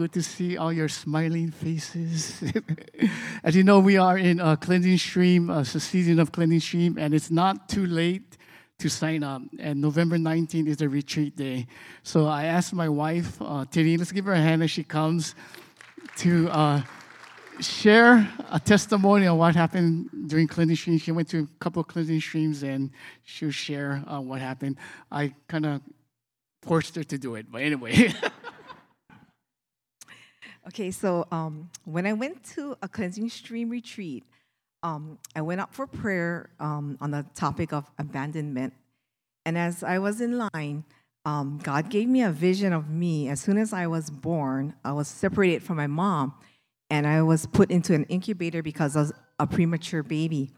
Good to see all your smiling faces. As you know, we are in a cleansing stream, a season of cleansing stream, and it's not too late to sign up. And November 19th is the retreat day. So I asked my wife, uh, Tini, let's give her a hand as she comes to uh, share a testimony on what happened during cleansing stream. She went to a couple of cleansing streams and she'll share uh, what happened. I kind of forced her to do it, but anyway. Okay, so um, when I went to a cleansing stream retreat, um, I went up for prayer um, on the topic of abandonment. And as I was in line, um, God gave me a vision of me. As soon as I was born, I was separated from my mom, and I was put into an incubator because I was a premature baby.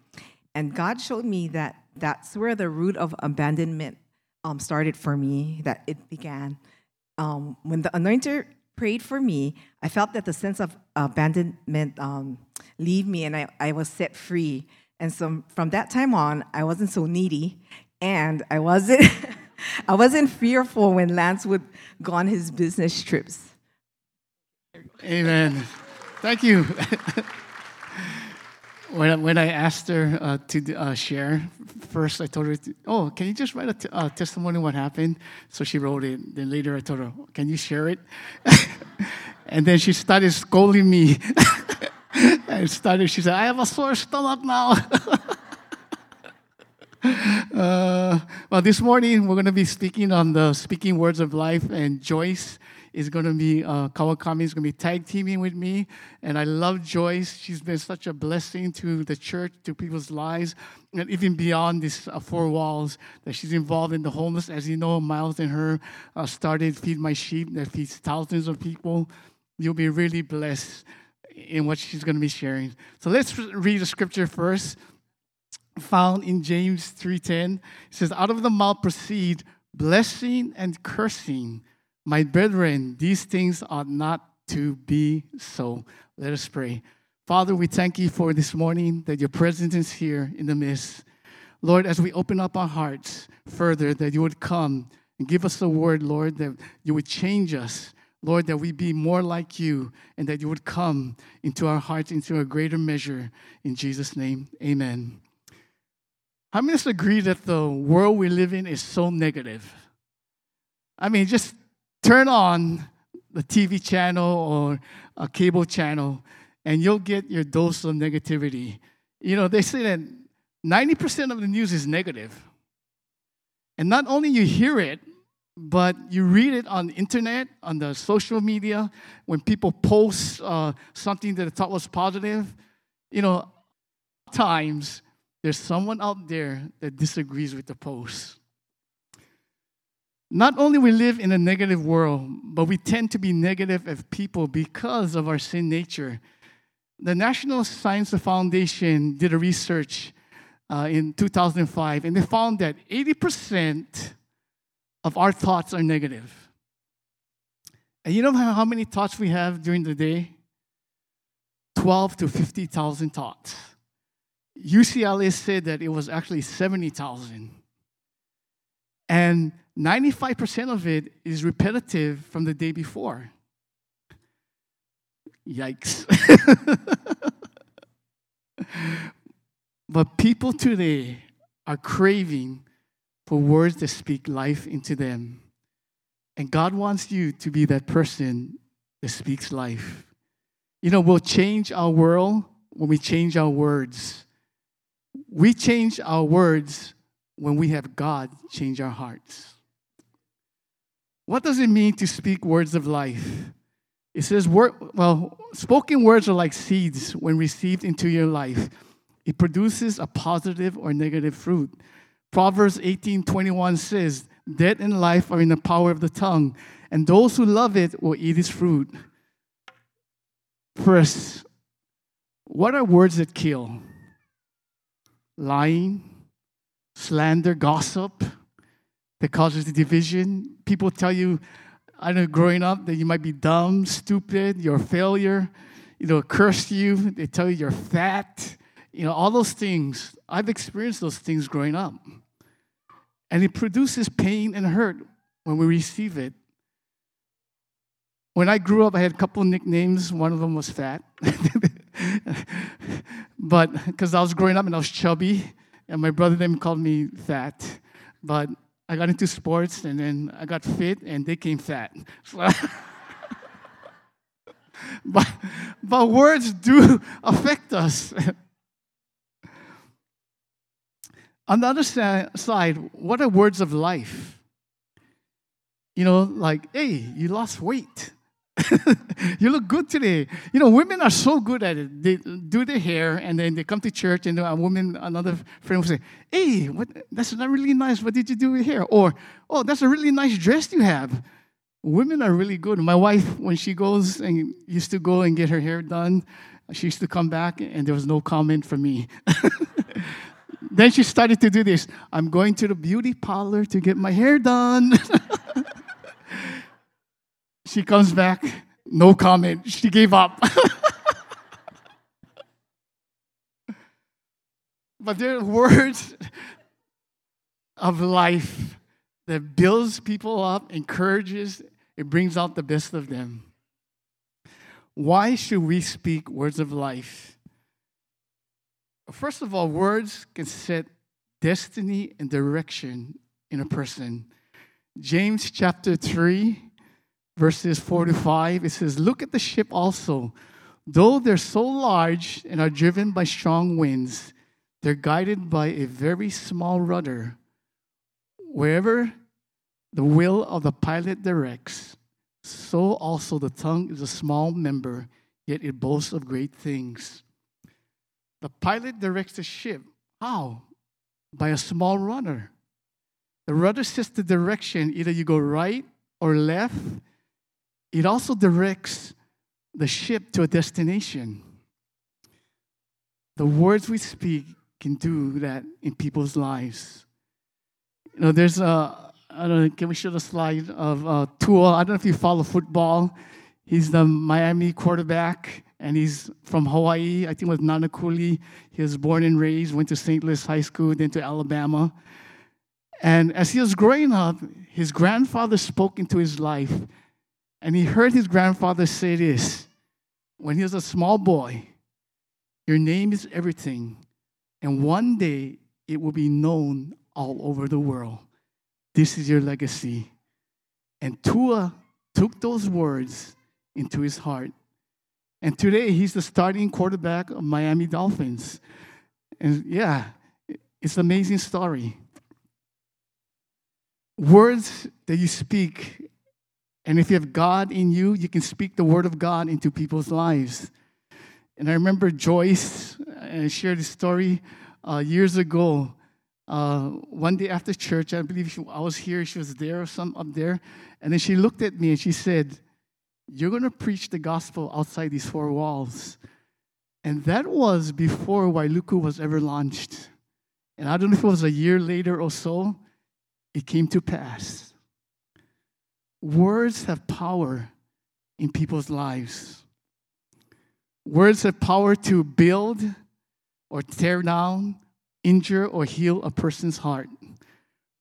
And God showed me that that's where the root of abandonment um, started for me, that it began. Um, when the anointer prayed for me, I felt that the sense of abandonment um, leave me and I, I was set free. And so from that time on, I wasn't so needy and I wasn't, I wasn't fearful when Lance would go on his business trips. Amen. Thank you. when, when I asked her uh, to uh, share, first I told her, to, "Oh, can you just write a t- uh, testimony what happened?" So she wrote it. Then later I told her, "Can you share it?" and then she started scolding me. and started. She said, "I have a sore stomach now." Uh, well, this morning we're going to be speaking on the speaking words of life, and Joyce is going to be uh, Kawakami is going to be tag teaming with me, and I love Joyce. She's been such a blessing to the church, to people's lives, and even beyond these uh, four walls. That she's involved in the homeless, as you know. Miles and her uh, started Feed My Sheep that feeds thousands of people. You'll be really blessed in what she's going to be sharing. So let's read the scripture first, found in James 3:10. It says, "Out of the mouth proceed blessing and cursing." My brethren, these things ought not to be so. Let us pray. Father, we thank you for this morning that your presence is here in the midst. Lord, as we open up our hearts further, that you would come and give us a word, Lord, that you would change us. Lord, that we be more like you and that you would come into our hearts into a greater measure. In Jesus' name, amen. How many of us agree that the world we live in is so negative? I mean, just turn on the TV channel or a cable channel, and you'll get your dose of negativity. You know, they say that 90% of the news is negative. And not only you hear it, but you read it on the internet, on the social media, when people post uh, something that they thought was positive. You know, times there's someone out there that disagrees with the post. Not only we live in a negative world, but we tend to be negative as people because of our sin nature. The National Science Foundation did a research uh, in 2005, and they found that 80% of our thoughts are negative. And you know how many thoughts we have during the day? 12 to 50,000 thoughts. UCLA said that it was actually 70,000. And 95% of it is repetitive from the day before. Yikes. but people today are craving for words that speak life into them. And God wants you to be that person that speaks life. You know, we'll change our world when we change our words. We change our words when we have God change our hearts. What does it mean to speak words of life? It says, well, spoken words are like seeds when received into your life. It produces a positive or negative fruit. Proverbs 18:21 says, "Death and life are in the power of the tongue, and those who love it will eat its fruit." First, what are words that kill? Lying, slander, gossip that causes the division. People tell you, I know, growing up, that you might be dumb, stupid, you're a failure, you know, curse you. They tell you you're fat, you know, all those things. I've experienced those things growing up. And it produces pain and hurt when we receive it. when I grew up, I had a couple nicknames. One of them was fat. but because I was growing up and I was chubby, and my brother then called me fat. But I got into sports and then I got fit and they came fat. So but, but words do affect us. On the other side, what are words of life? You know, like, hey, you lost weight. you look good today. You know, women are so good at it. They do their hair and then they come to church, and a woman, another friend will say, Hey, what, that's not really nice. What did you do with hair? Or, Oh, that's a really nice dress you have. Women are really good. My wife, when she goes and used to go and get her hair done, she used to come back and there was no comment from me. then she started to do this I'm going to the beauty parlor to get my hair done. She comes back, no comment. She gave up. but there are words of life that builds people up, encourages, it brings out the best of them. Why should we speak words of life? First of all, words can set destiny and direction in a person. James chapter 3 verses 4 to 5, it says, Look at the ship also. Though they're so large and are driven by strong winds, they're guided by a very small rudder. Wherever the will of the pilot directs, so also the tongue is a small member, yet it boasts of great things. The pilot directs the ship. How? By a small rudder. The rudder sets the direction. Either you go right or left, it also directs the ship to a destination. The words we speak can do that in people's lives. You know, there's a, I don't know, can we show the slide of uh, Tua? I don't know if you follow football. He's the Miami quarterback, and he's from Hawaii. I think it was Nanakuli. He was born and raised, went to St. Louis High School, then to Alabama. And as he was growing up, his grandfather spoke into his life and he heard his grandfather say this when he was a small boy Your name is everything, and one day it will be known all over the world. This is your legacy. And Tua took those words into his heart. And today he's the starting quarterback of Miami Dolphins. And yeah, it's an amazing story. Words that you speak and if you have God in you, you can speak the word of God into people's lives. And I remember Joyce uh, shared a story uh, years ago. Uh, one day after church, I believe she, I was here, she was there or some up there, and then she looked at me and she said, "You're going to preach the gospel outside these four walls." And that was before Wailuku was ever launched. And I don't know if it was a year later or so, it came to pass. Words have power in people's lives. Words have power to build or tear down, injure or heal a person's heart.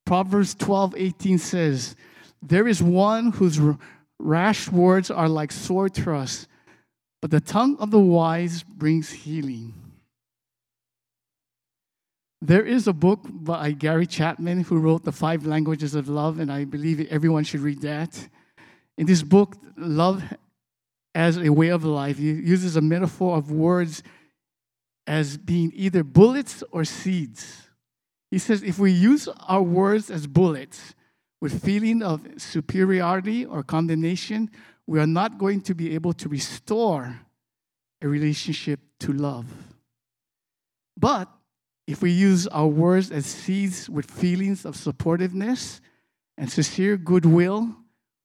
Proverbs 12 18 says, There is one whose rash words are like sword thrusts, but the tongue of the wise brings healing. There is a book by Gary Chapman who wrote The Five Languages of Love, and I believe everyone should read that. In this book, Love as a Way of Life, uses a metaphor of words as being either bullets or seeds. He says if we use our words as bullets with feeling of superiority or condemnation, we are not going to be able to restore a relationship to love. But if we use our words as seeds with feelings of supportiveness and sincere goodwill,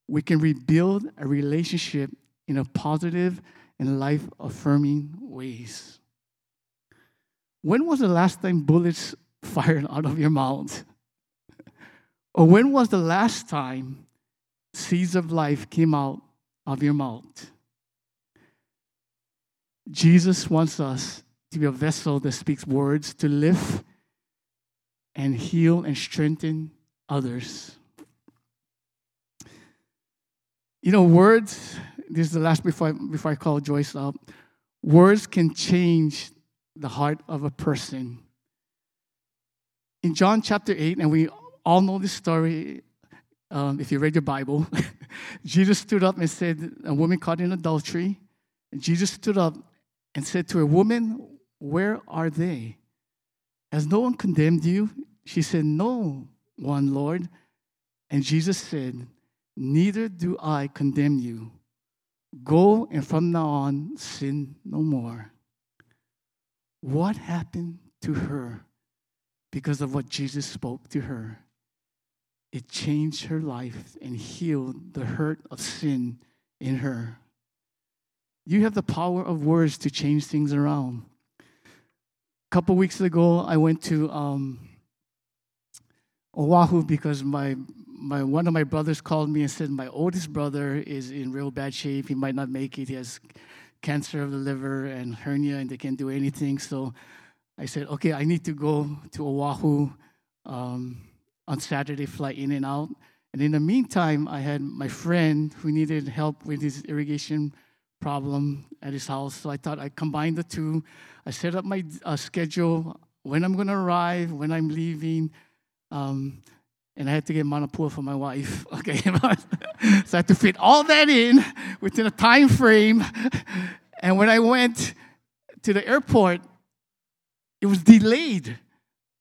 we can rebuild a relationship in a positive and life affirming ways. When was the last time bullets fired out of your mouth? or when was the last time seeds of life came out of your mouth? Jesus wants us to be a vessel that speaks words to lift and heal and strengthen others. You know, words this is the last before I, before I call Joyce up. Words can change the heart of a person. In John chapter 8, and we all know this story um, if you read your Bible, Jesus stood up and said, A woman caught in adultery. And Jesus stood up and said to her, Woman, where are they? Has no one condemned you? She said, No one, Lord. And Jesus said, Neither do I condemn you. Go and from now on sin no more. What happened to her because of what Jesus spoke to her? It changed her life and healed the hurt of sin in her. You have the power of words to change things around. A couple weeks ago, I went to um, Oahu because my my one of my brothers called me and said my oldest brother is in real bad shape. He might not make it. He has cancer of the liver and hernia, and they can't do anything. So I said, okay, I need to go to Oahu um, on Saturday, fly in and out. And in the meantime, I had my friend who needed help with his irrigation problem at his house. So I thought I'd combine the two. I set up my uh, schedule, when I'm going to arrive, when I'm leaving. Um, and I had to get Manapua for my wife. Okay, so I had to fit all that in within a time frame. And when I went to the airport, it was delayed.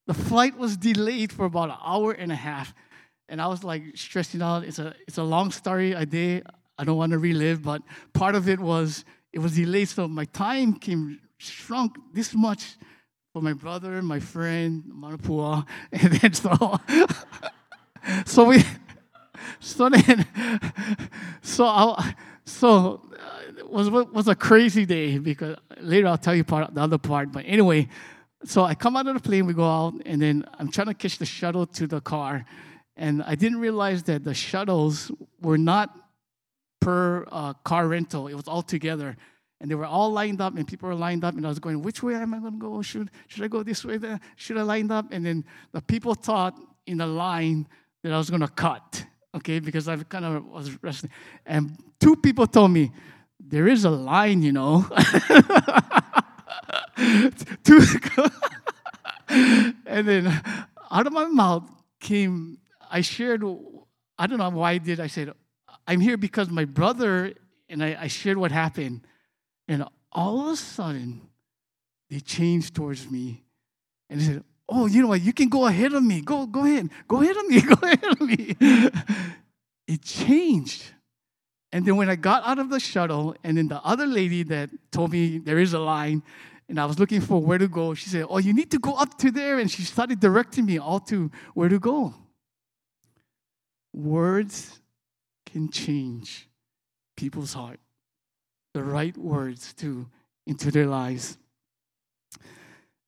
The flight was delayed for about an hour and a half. And I was like stressing out. It's a it's a long story. I did. I don't want to relive, but part of it was it was delayed, so my time came shrunk this much for my brother, my friend, Manapua, and then so so we, so then, so I, so uh, it was was a crazy day because later I'll tell you part the other part. But anyway, so I come out of the plane, we go out, and then I'm trying to catch the shuttle to the car, and I didn't realize that the shuttles were not per uh, car rental; it was all together. And they were all lined up, and people were lined up, and I was going, which way am I going to go? Should, should I go this way? Should I line up? And then the people thought in the line that I was going to cut, okay, because I kind of was wrestling. And two people told me, there is a line, you know. two, and then out of my mouth came, I shared, I don't know why I did, I said, I'm here because my brother, and I, I shared what happened. And all of a sudden, they changed towards me and they said, oh, you know what? You can go ahead of me. Go, go ahead. Go ahead of me. Go ahead of me. it changed. And then when I got out of the shuttle, and then the other lady that told me there is a line, and I was looking for where to go, she said, Oh, you need to go up to there. And she started directing me all to where to go. Words can change people's heart. The right words to into their lives.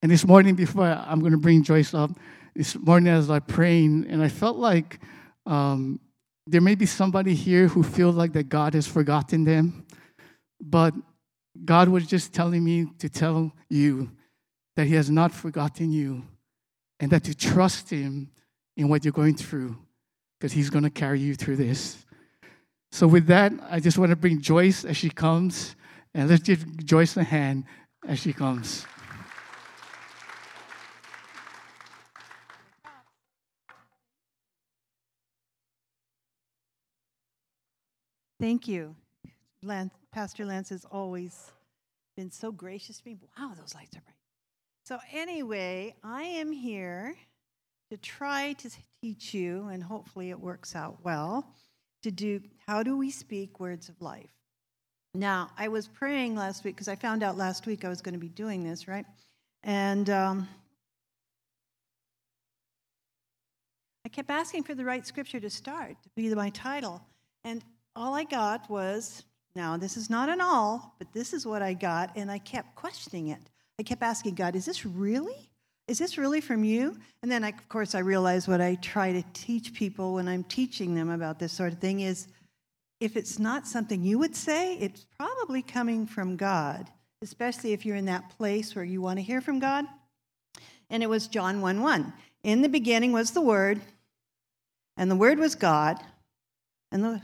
And this morning, before I'm going to bring Joyce up, this morning as I praying, and I felt like um, there may be somebody here who feels like that God has forgotten them, but God was just telling me to tell you that He has not forgotten you, and that to trust Him in what you're going through, because He's going to carry you through this. So, with that, I just want to bring Joyce as she comes, and let's give Joyce a hand as she comes. Thank you. Lance, Pastor Lance has always been so gracious to me. Wow, those lights are bright. So, anyway, I am here to try to teach you, and hopefully it works out well, to do how do we speak words of life. Now, I was praying last week because I found out last week I was going to be doing this, right? And um, I kept asking for the right scripture to start, to be my title. And all I got was, now this is not an all, but this is what I got, and I kept questioning it. I kept asking God, is this really? Is this really from you? And then, I, of course, I realize what I try to teach people when I'm teaching them about this sort of thing is if it's not something you would say, it's probably coming from God, especially if you're in that place where you want to hear from God. And it was John 1 1. In the beginning was the Word, and the Word was God, and the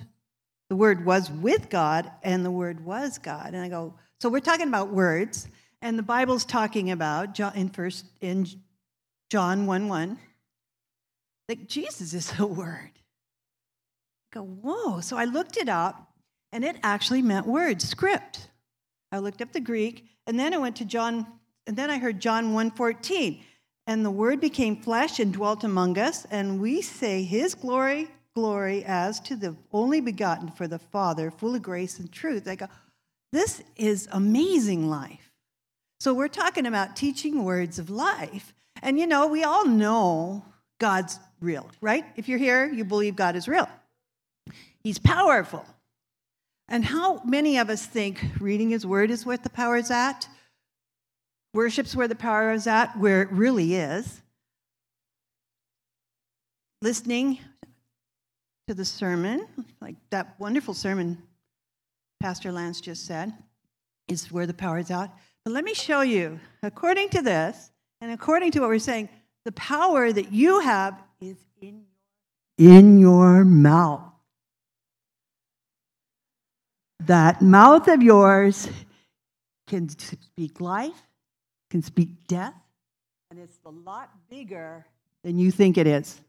the Word was with God, and the Word was God. And I go, so we're talking about words, and the Bible's talking about in first in John 1 1, that Jesus is the Word. I go, whoa. So I looked it up, and it actually meant word, script. I looked up the Greek, and then I went to John, and then I heard John 1:14. And the word became flesh and dwelt among us, and we say his glory, glory as to the only begotten for the Father, full of grace and truth. I go, this is amazing life. So we're talking about teaching words of life. And you know, we all know God's real, right? If you're here, you believe God is real. He's powerful. And how many of us think reading his word is where the power is at? Worship's where the power is at, where it really is. Listening to the sermon, like that wonderful sermon Pastor Lance just said, is where the power is at. But let me show you, according to this, and according to what we're saying, the power that you have is in your, in your mouth. That mouth of yours can speak life, can speak death, and it's a lot bigger than you think it is.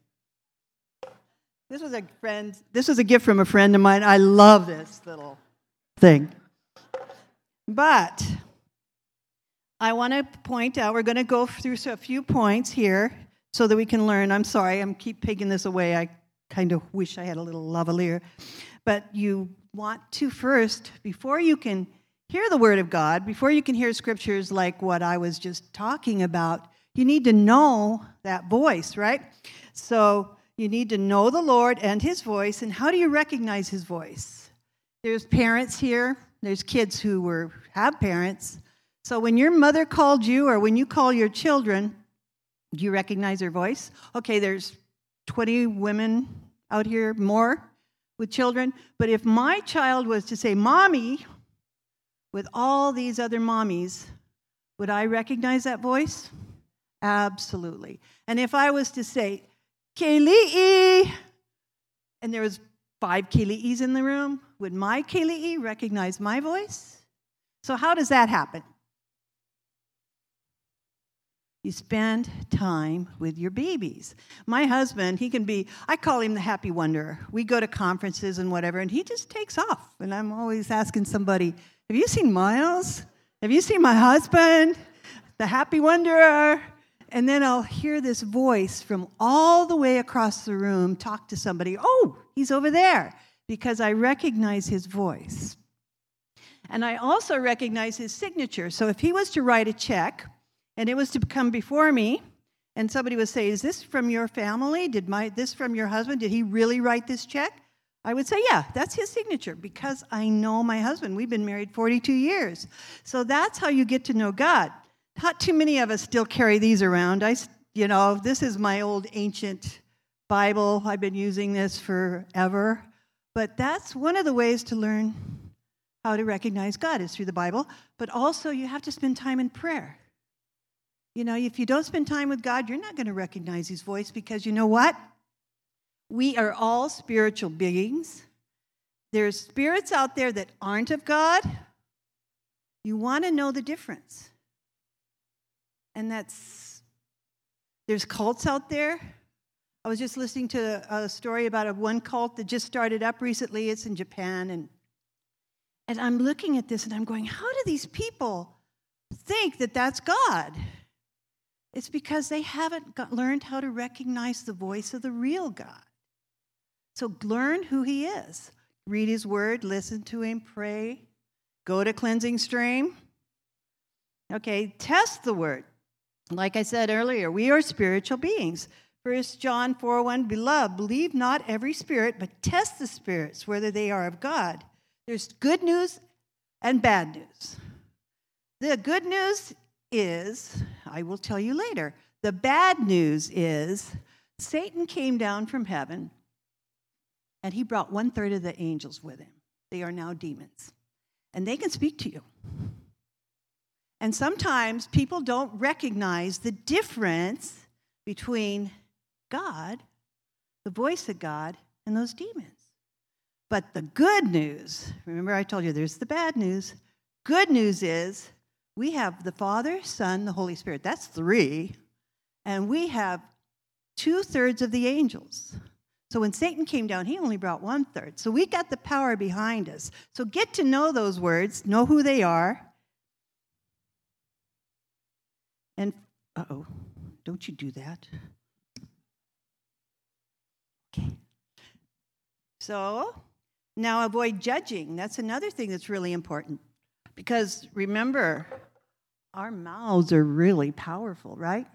This was a friend, this was a gift from a friend of mine. I love this little thing. But I want to point out, we're going to go through a few points here so that we can learn. I'm sorry, I'm keep picking this away. I kind of wish I had a little lavalier. But you want to first, before you can hear the Word of God, before you can hear scriptures like what I was just talking about, you need to know that voice, right? So you need to know the Lord and His voice. And how do you recognize His voice? There's parents here, there's kids who were, have parents. So when your mother called you or when you call your children, do you recognize their voice? Okay, there's 20 women out here more with children. But if my child was to say, Mommy, with all these other mommies, would I recognize that voice? Absolutely. And if I was to say, Kaylee, and there was five Kaylee's in the room, would my Kaylee recognize my voice? So how does that happen? You spend time with your babies. My husband, he can be, I call him the happy wanderer. We go to conferences and whatever, and he just takes off. And I'm always asking somebody, have you seen Miles? Have you seen my husband, the happy wanderer? And then I'll hear this voice from all the way across the room talk to somebody. Oh, he's over there, because I recognize his voice. And I also recognize his signature. So if he was to write a check and it was to come before me, and somebody would say, Is this from your family? Did my this from your husband? Did he really write this check? I would say, yeah, that's his signature because I know my husband. We've been married 42 years. So that's how you get to know God. Not too many of us still carry these around. I, you know, this is my old ancient Bible. I've been using this forever. But that's one of the ways to learn how to recognize God is through the Bible. But also, you have to spend time in prayer. You know, if you don't spend time with God, you're not going to recognize His voice because you know what? We are all spiritual beings. There's spirits out there that aren't of God. You want to know the difference. And that's, there's cults out there. I was just listening to a story about a one cult that just started up recently. It's in Japan. And, and I'm looking at this and I'm going, how do these people think that that's God? It's because they haven't got, learned how to recognize the voice of the real God. So learn who He is. Read His Word, listen to Him, pray, go to Cleansing Stream. Okay, test the Word. Like I said earlier, we are spiritual beings. First John 4 1, Beloved, believe not every spirit, but test the spirits, whether they are of God. There's good news and bad news. The good news is, I will tell you later, the bad news is Satan came down from heaven and he brought one third of the angels with him. They are now demons. And they can speak to you. And sometimes people don't recognize the difference between God, the voice of God, and those demons. But the good news, remember I told you there's the bad news. Good news is we have the Father, Son, the Holy Spirit. That's three. And we have two thirds of the angels. So when Satan came down, he only brought one third. So we got the power behind us. So get to know those words, know who they are. And, uh oh, don't you do that. Okay. So now avoid judging. That's another thing that's really important. Because remember, our mouths are really powerful, right?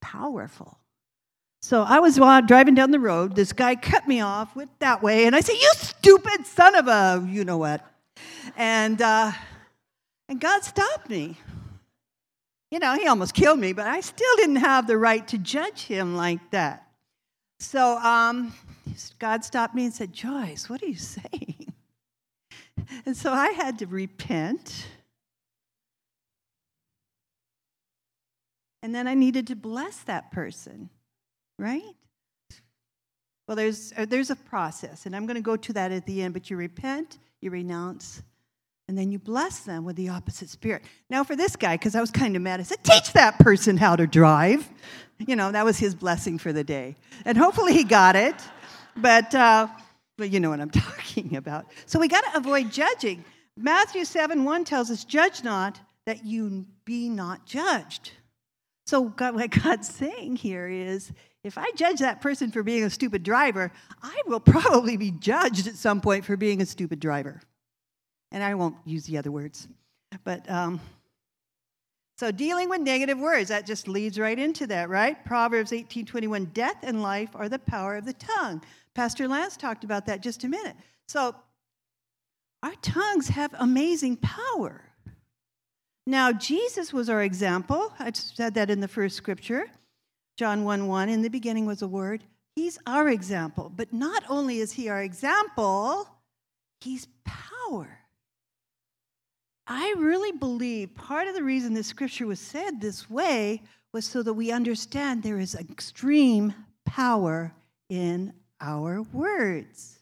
Powerful. So I was driving down the road. This guy cut me off, went that way, and I said, "You stupid son of a, you know what?" And uh, and God stopped me. You know, he almost killed me, but I still didn't have the right to judge him like that. So um, God stopped me and said, "Joyce, what are you saying?" And so I had to repent. And then I needed to bless that person right? Well, there's, uh, there's a process, and I'm going to go to that at the end, but you repent, you renounce, and then you bless them with the opposite spirit. Now, for this guy, because I was kind of mad, I said, Teach that person how to drive. You know, that was his blessing for the day. And hopefully he got it, but, uh, but you know what I'm talking about. So we got to avoid judging. Matthew 7 1 tells us, Judge not that you be not judged. So, God, what God's saying here is if I judge that person for being a stupid driver, I will probably be judged at some point for being a stupid driver. And I won't use the other words. But um, so dealing with negative words, that just leads right into that, right? Proverbs 18:21, death and life are the power of the tongue. Pastor Lance talked about that just a minute. So our tongues have amazing power. Now, Jesus was our example. I said that in the first scripture. John 1 1, in the beginning was a word. He's our example. But not only is he our example, he's power. I really believe part of the reason this scripture was said this way was so that we understand there is extreme power in our words.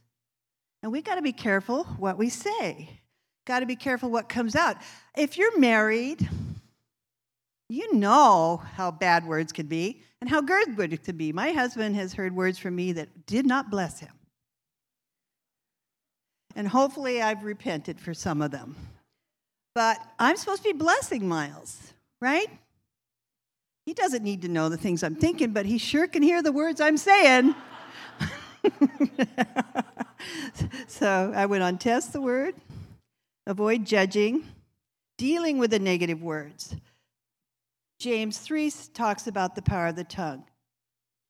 And we got to be careful what we say. Got to be careful what comes out. If you're married, you know how bad words can be and how good words can be. My husband has heard words from me that did not bless him. And hopefully I've repented for some of them. But I'm supposed to be blessing Miles, right? He doesn't need to know the things I'm thinking, but he sure can hear the words I'm saying. so I went on test the word, avoid judging, dealing with the negative words. James 3 talks about the power of the tongue,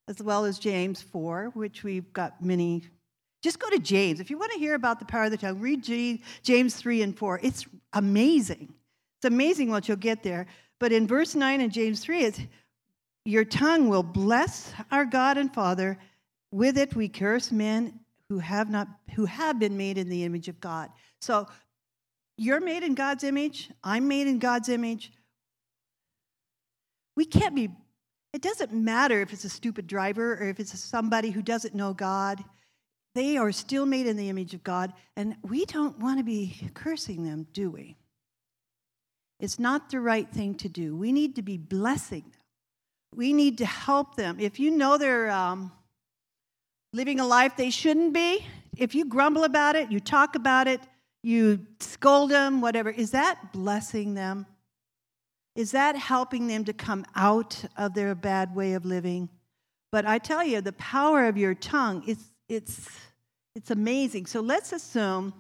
as well as James 4, which we've got many. Just go to James. If you want to hear about the power of the tongue, read James 3 and 4. It's amazing. It's amazing what you'll get there. But in verse 9 in James 3, it's your tongue will bless our God and Father. With it we curse men who have not who have been made in the image of God. So you're made in God's image, I'm made in God's image. We can't be, it doesn't matter if it's a stupid driver or if it's somebody who doesn't know God. They are still made in the image of God, and we don't want to be cursing them, do we? It's not the right thing to do. We need to be blessing them. We need to help them. If you know they're um, living a life they shouldn't be, if you grumble about it, you talk about it, you scold them, whatever, is that blessing them? Is that helping them to come out of their bad way of living? But I tell you, the power of your tongue, it's, it's, it's amazing. So let's assume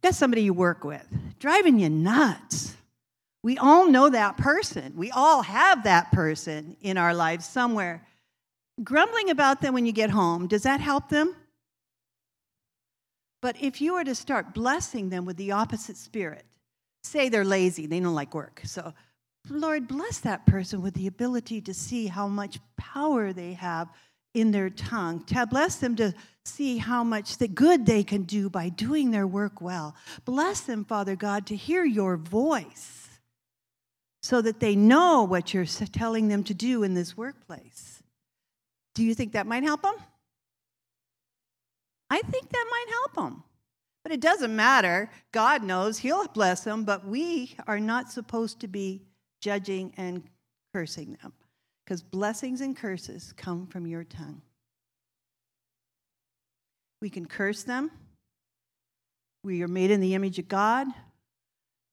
that's somebody you work with, driving you nuts. We all know that person. We all have that person in our lives somewhere. Grumbling about them when you get home, does that help them? But if you were to start blessing them with the opposite spirit, say they're lazy, they don't like work. So, Lord, bless that person with the ability to see how much power they have in their tongue. To bless them to see how much the good they can do by doing their work well. Bless them, Father God, to hear your voice so that they know what you're telling them to do in this workplace. Do you think that might help them? I think that might help them. But it doesn't matter. God knows He'll bless them, but we are not supposed to be judging and cursing them because blessings and curses come from your tongue. We can curse them. We are made in the image of God.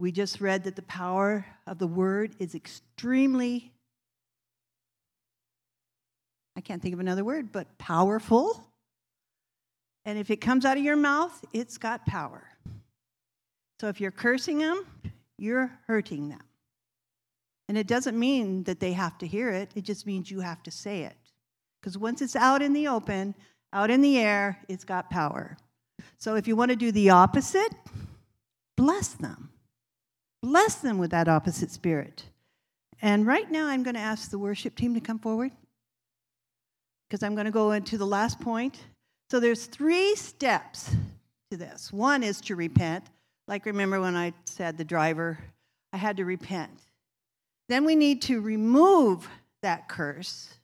We just read that the power of the word is extremely, I can't think of another word, but powerful. And if it comes out of your mouth, it's got power. So if you're cursing them, you're hurting them. And it doesn't mean that they have to hear it, it just means you have to say it. Because once it's out in the open, out in the air, it's got power. So if you want to do the opposite, bless them. Bless them with that opposite spirit. And right now, I'm going to ask the worship team to come forward because I'm going to go into the last point. So there's three steps to this. One is to repent. Like remember when I said the driver, I had to repent. Then we need to remove that curse,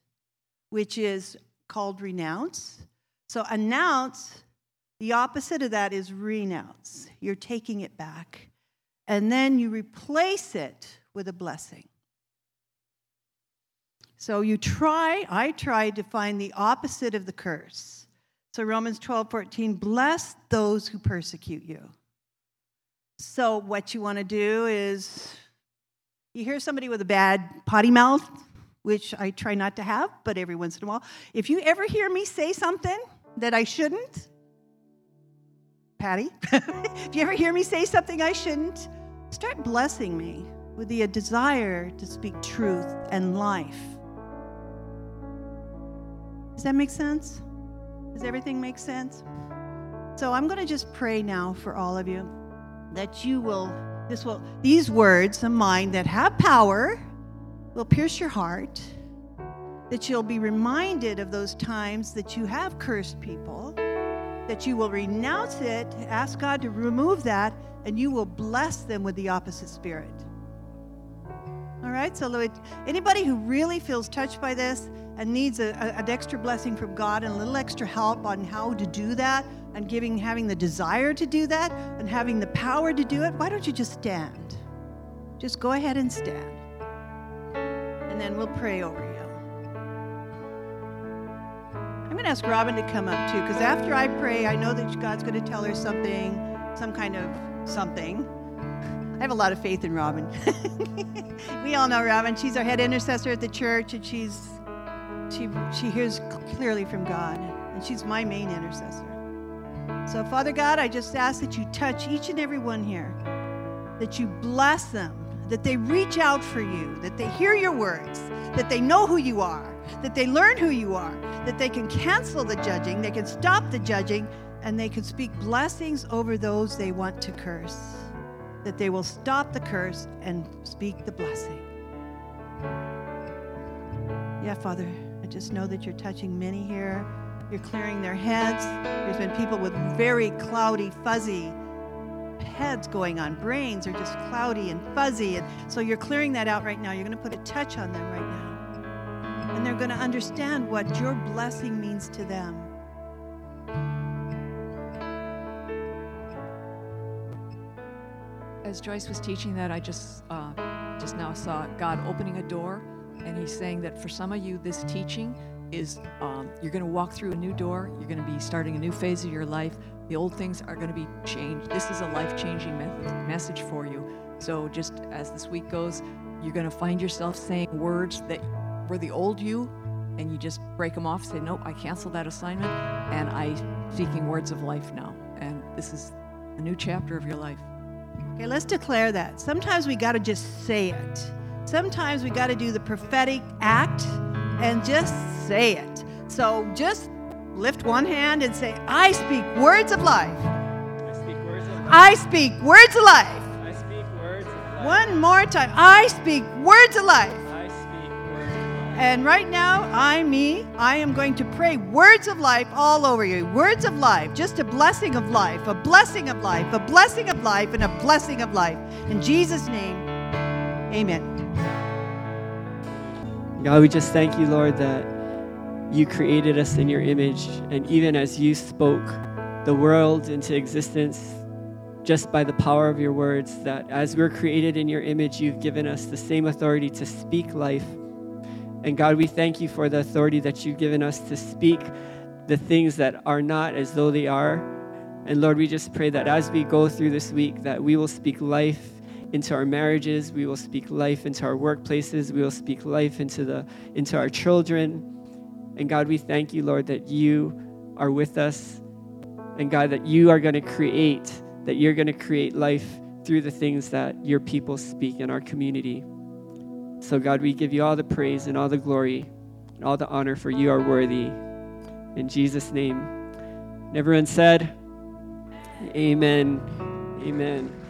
which is called renounce. So announce, the opposite of that is renounce. You're taking it back. And then you replace it with a blessing. So you try, I tried to find the opposite of the curse. So Romans 12, 14, bless those who persecute you. So what you want to do is you hear somebody with a bad potty mouth, which I try not to have, but every once in a while. If you ever hear me say something that I shouldn't, Patty, if you ever hear me say something I shouldn't, start blessing me with the desire to speak truth and life. Does that make sense? Does everything make sense? So I'm going to just pray now for all of you that you will this will these words of mine that have power will pierce your heart that you'll be reminded of those times that you have cursed people that you will renounce it ask God to remove that and you will bless them with the opposite spirit all right so anybody who really feels touched by this and needs a, a, an extra blessing from God and a little extra help on how to do that and giving having the desire to do that and having the power to do it, why don't you just stand? Just go ahead and stand. And then we'll pray over you. I'm going to ask Robin to come up too, because after I pray, I know that God's going to tell her something, some kind of something. I have a lot of faith in Robin. we all know Robin. She's our head intercessor at the church, and she's she, she hears clearly from God, and she's my main intercessor. So, Father God, I just ask that you touch each and every one here, that you bless them, that they reach out for you, that they hear your words, that they know who you are, that they learn who you are, that they can cancel the judging, they can stop the judging, and they can speak blessings over those they want to curse, that they will stop the curse and speak the blessing. Yeah, Father. I just know that you're touching many here. You're clearing their heads. There's been people with very cloudy, fuzzy heads going on. Brains are just cloudy and fuzzy. And so you're clearing that out right now. You're going to put a touch on them right now. And they're going to understand what your blessing means to them. As Joyce was teaching that, I just uh, just now saw God opening a door and he's saying that for some of you, this teaching is um, you're going to walk through a new door. You're going to be starting a new phase of your life. The old things are going to be changed. This is a life changing message for you. So, just as this week goes, you're going to find yourself saying words that were the old you, and you just break them off, say, Nope, I cancel that assignment, and I'm speaking words of life now. And this is a new chapter of your life. Okay, let's declare that. Sometimes we got to just say it. Sometimes we got to do the prophetic act and just say it. So just lift one hand and say, I speak words of life. I speak words of life. I speak words of life. I speak words of life. One more time. I speak words of life. And right now, I, me, I am going to pray words of life all over you. Words of life, just a blessing of life, a blessing of life, a blessing of life, and a blessing of life. In Jesus' name, amen. God, we just thank you, Lord, that you created us in your image. And even as you spoke the world into existence just by the power of your words. That as we're created in your image, you've given us the same authority to speak life. And God, we thank you for the authority that you've given us to speak the things that are not as though they are. And Lord, we just pray that as we go through this week, that we will speak life into our marriages, we will speak life into our workplaces, we will speak life into the into our children. And God, we thank you, Lord, that you are with us. And God, that you are going to create, that you're going to create life through the things that your people speak in our community. So, God, we give you all the praise and all the glory and all the honor, for you are worthy. In Jesus' name. And everyone said, Amen. Amen.